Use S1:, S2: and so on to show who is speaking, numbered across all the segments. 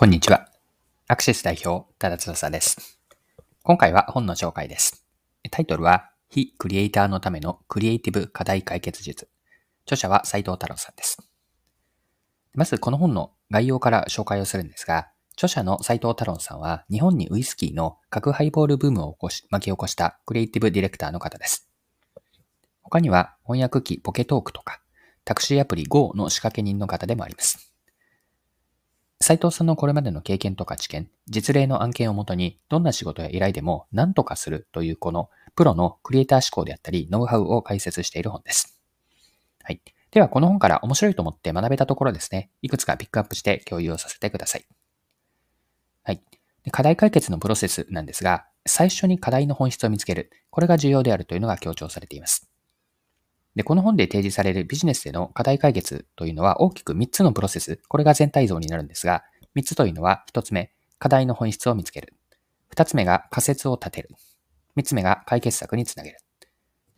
S1: こんにちは。アクシス代表、多田翼です。今回は本の紹介です。タイトルは、非クリエイターのためのクリエイティブ課題解決術。著者は斉藤太郎さんです。まず、この本の概要から紹介をするんですが、著者の斉藤太郎さんは、日本にウイスキーの核ハイボールブームを起こし巻き起こしたクリエイティブディレクターの方です。他には、翻訳機ポケトークとか、タクシーアプリ Go の仕掛け人の方でもあります。斉藤さんのこれまでの経験とか知見、実例の案件をもとに、どんな仕事や依頼でも何とかするというこのプロのクリエイター思考であったり、ノウハウを解説している本です。はい。では、この本から面白いと思って学べたところですね、いくつかピックアップして共有をさせてください。はい。課題解決のプロセスなんですが、最初に課題の本質を見つける。これが重要であるというのが強調されています。で、この本で提示されるビジネスでの課題解決というのは大きく3つのプロセス、これが全体像になるんですが、3つというのは1つ目、課題の本質を見つける。2つ目が仮説を立てる。3つ目が解決策につなげる。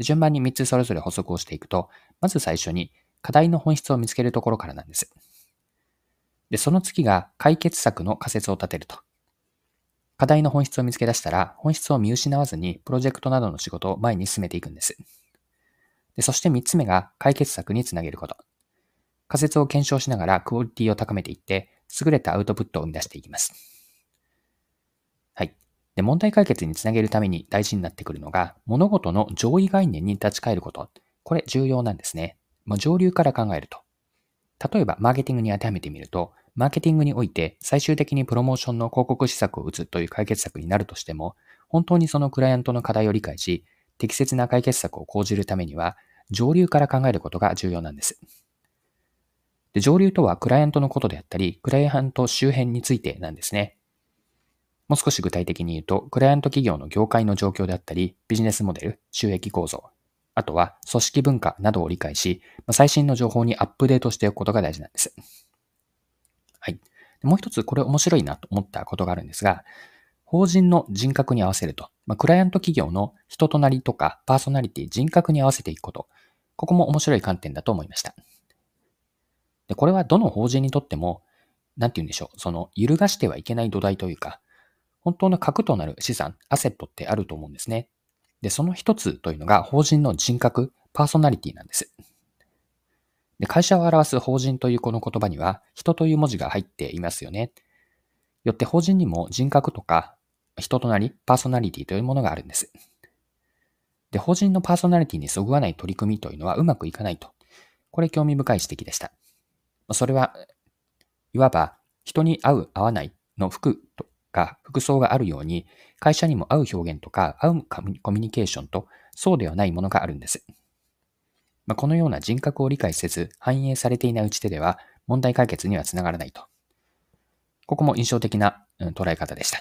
S1: 順番に3つそれぞれ補足をしていくと、まず最初に課題の本質を見つけるところからなんです。で、その次が解決策の仮説を立てると。課題の本質を見つけ出したら、本質を見失わずにプロジェクトなどの仕事を前に進めていくんです。そして3つ目が解決策につなげること。仮説を検証しながらクオリティを高めていって、優れたアウトプットを生み出していきます。はい。で、問題解決につなげるために大事になってくるのが、物事の上位概念に立ち返ること。これ重要なんですね。もう上流から考えると。例えば、マーケティングに当てはめてみると、マーケティングにおいて最終的にプロモーションの広告施策を打つという解決策になるとしても、本当にそのクライアントの課題を理解し、適切な解決策を講じるためには、上流から考えることが重要なんです。で上流とはクライアントのことであったり、クライアント周辺についてなんですね。もう少し具体的に言うと、クライアント企業の業界の状況であったり、ビジネスモデル、収益構造、あとは組織文化などを理解し、最新の情報にアップデートしておくことが大事なんです。はい。もう一つこれ面白いなと思ったことがあるんですが、法人の人格に合わせると、まあ、クライアント企業の人となりとかパーソナリティ、人格に合わせていくこと、ここも面白い観点だと思いました。で、これはどの法人にとっても、なんて言うんでしょう、その揺るがしてはいけない土台というか、本当の核となる資産、アセットってあると思うんですね。で、その一つというのが法人の人格、パーソナリティなんです。で会社を表す法人というこの言葉には、人という文字が入っていますよね。よって法人にも人格とか人となり、パーソナリティというものがあるんです。で、法人のパーソナリティにそぐわない取り組みというのはうまくいかないと。これ興味深い指摘でした。それは、いわば人に合う合わないの服とか服装があるように、会社にも合う表現とか合うコミュニケーションとそうではないものがあるんです。まあ、このような人格を理解せず反映されていない打ち手では問題解決にはつながらないと。ここも印象的な捉え方でした。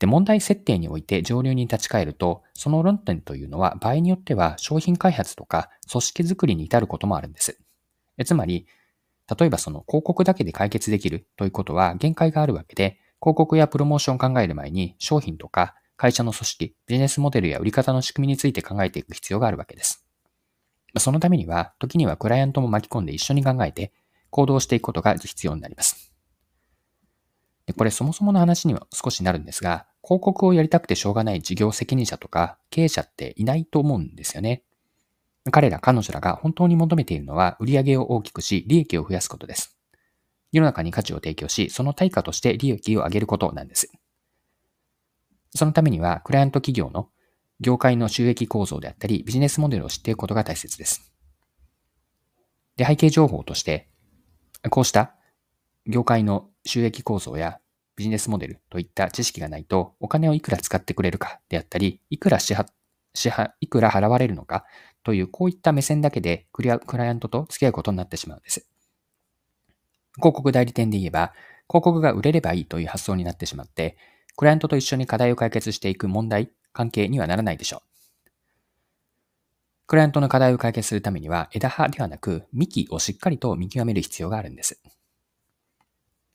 S1: で、問題設定において上流に立ち返ると、その論点というのは場合によっては商品開発とか組織づくりに至ることもあるんです。えつまり、例えばその広告だけで解決できるということは限界があるわけで、広告やプロモーションを考える前に商品とか会社の組織、ビジネスモデルや売り方の仕組みについて考えていく必要があるわけです。そのためには、時にはクライアントも巻き込んで一緒に考えて行動していくことが必要になります。でこれそもそもの話には少しなるんですが、広告をやりたくてしょうがない事業責任者とか経営者っていないと思うんですよね。彼ら、彼女らが本当に求めているのは売り上げを大きくし、利益を増やすことです。世の中に価値を提供し、その対価として利益を上げることなんです。そのためには、クライアント企業の業界の収益構造であったり、ビジネスモデルを知っていくことが大切です。で、背景情報として、こうした業界の収益構造やビジネスモデルといった知識がないと、お金をいくら使ってくれるかであったり、いくら支払、支払、いくら払われるのかという、こういった目線だけでクリア、クライアントと付き合うことになってしまうんです。広告代理店で言えば、広告が売れればいいという発想になってしまって、クライアントと一緒に課題を解決していく問題、関係にはならないでしょう。クライアントの課題を解決するためには枝葉ではなく幹をしっかりと見極める必要があるんです。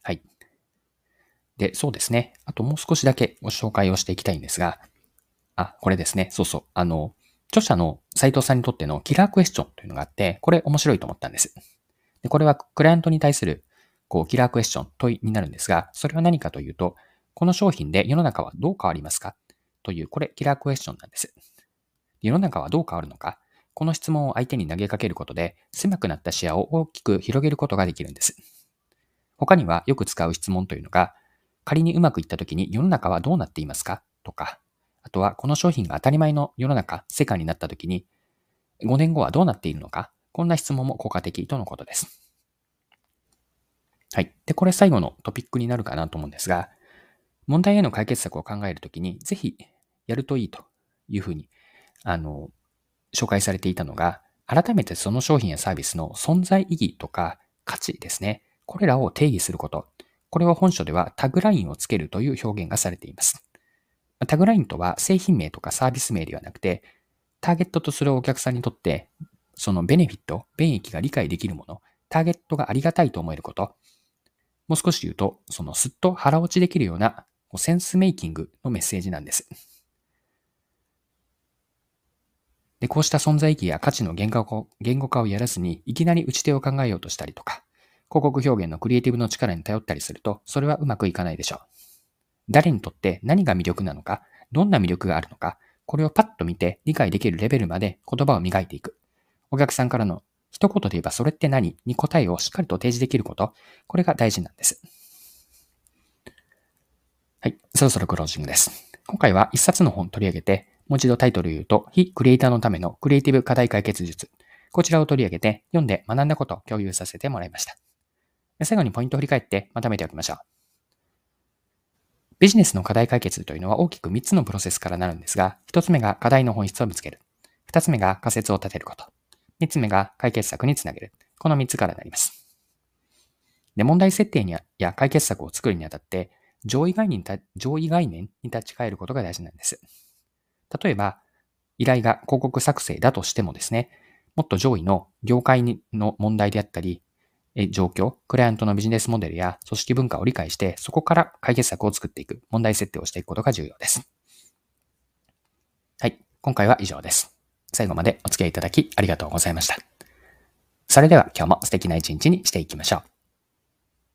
S1: はい。で、そうですね。あともう少しだけご紹介をしていきたいんですが、あ、これですね。そうそう。あの、著者の斉藤さんにとってのキラークエスチョンというのがあって、これ面白いと思ったんです。でこれはクライアントに対するこう、キラークエスチョン、問いになるんですが、それは何かというと、この商品で世の中はどう変わりますかという、これ、キラークエスチョンなんです。世の中はどう変わるのかこの質問を相手に投げかけることで、狭くなった視野を大きく広げることができるんです。他にはよく使う質問というのが、仮にうまくいった時に世の中はどうなっていますか？とか、あとはこの商品が当たり前の世の中、世界になった時に、5年後はどうなっているのか？こんな質問も効果的とのことです。はい。で、これ最後のトピックになるかなと思うんですが、問題への解決策を考えるときに、ぜひやるといいというふうに、あの、紹介されていたのが、改めてその商品やサービスの存在意義とか価値ですね。これらを定義すること。これは本書ではタグラインをつけるという表現がされています。タグラインとは製品名とかサービス名ではなくて、ターゲットとするお客さんにとって、そのベネフィット、便益が理解できるもの、ターゲットがありがたいと思えること、もう少し言うと、そのすっと腹落ちできるようなセンスメイキングのメッセージなんです。で、こうした存在意義や価値の言語化をやらずに、いきなり打ち手を考えようとしたりとか、広告表現のクリエイティブの力に頼ったりすると、それはうまくいかないでしょう。誰にとって何が魅力なのか、どんな魅力があるのか、これをパッと見て理解できるレベルまで言葉を磨いていく。お客さんからの一言で言えばそれって何に答えをしっかりと提示できること、これが大事なんです。はい、そろそろクロージングです。今回は一冊の本取り上げて、もう一度タイトルを言うと、非クリエイターのためのクリエイティブ課題解決術。こちらを取り上げて、読んで学んだことを共有させてもらいました。最後にポイントを振り返ってまとめておきましょう。ビジネスの課題解決というのは大きく3つのプロセスからなるんですが、1つ目が課題の本質をぶつける。2つ目が仮説を立てること。3つ目が解決策につなげる。この3つからなります。で、問題設定にや解決策を作るにあたって、上位概念上位概念に立ち返ることが大事なんです。例えば、依頼が広告作成だとしてもですね、もっと上位の業界の問題であったり、状況、クライアントのビジネスモデルや組織文化を理解して、そこから解決策を作っていく、問題設定をしていくことが重要です。はい、今回は以上です。最後までお付き合いいただきありがとうございました。それでは今日も素敵な一日にしていきましょう。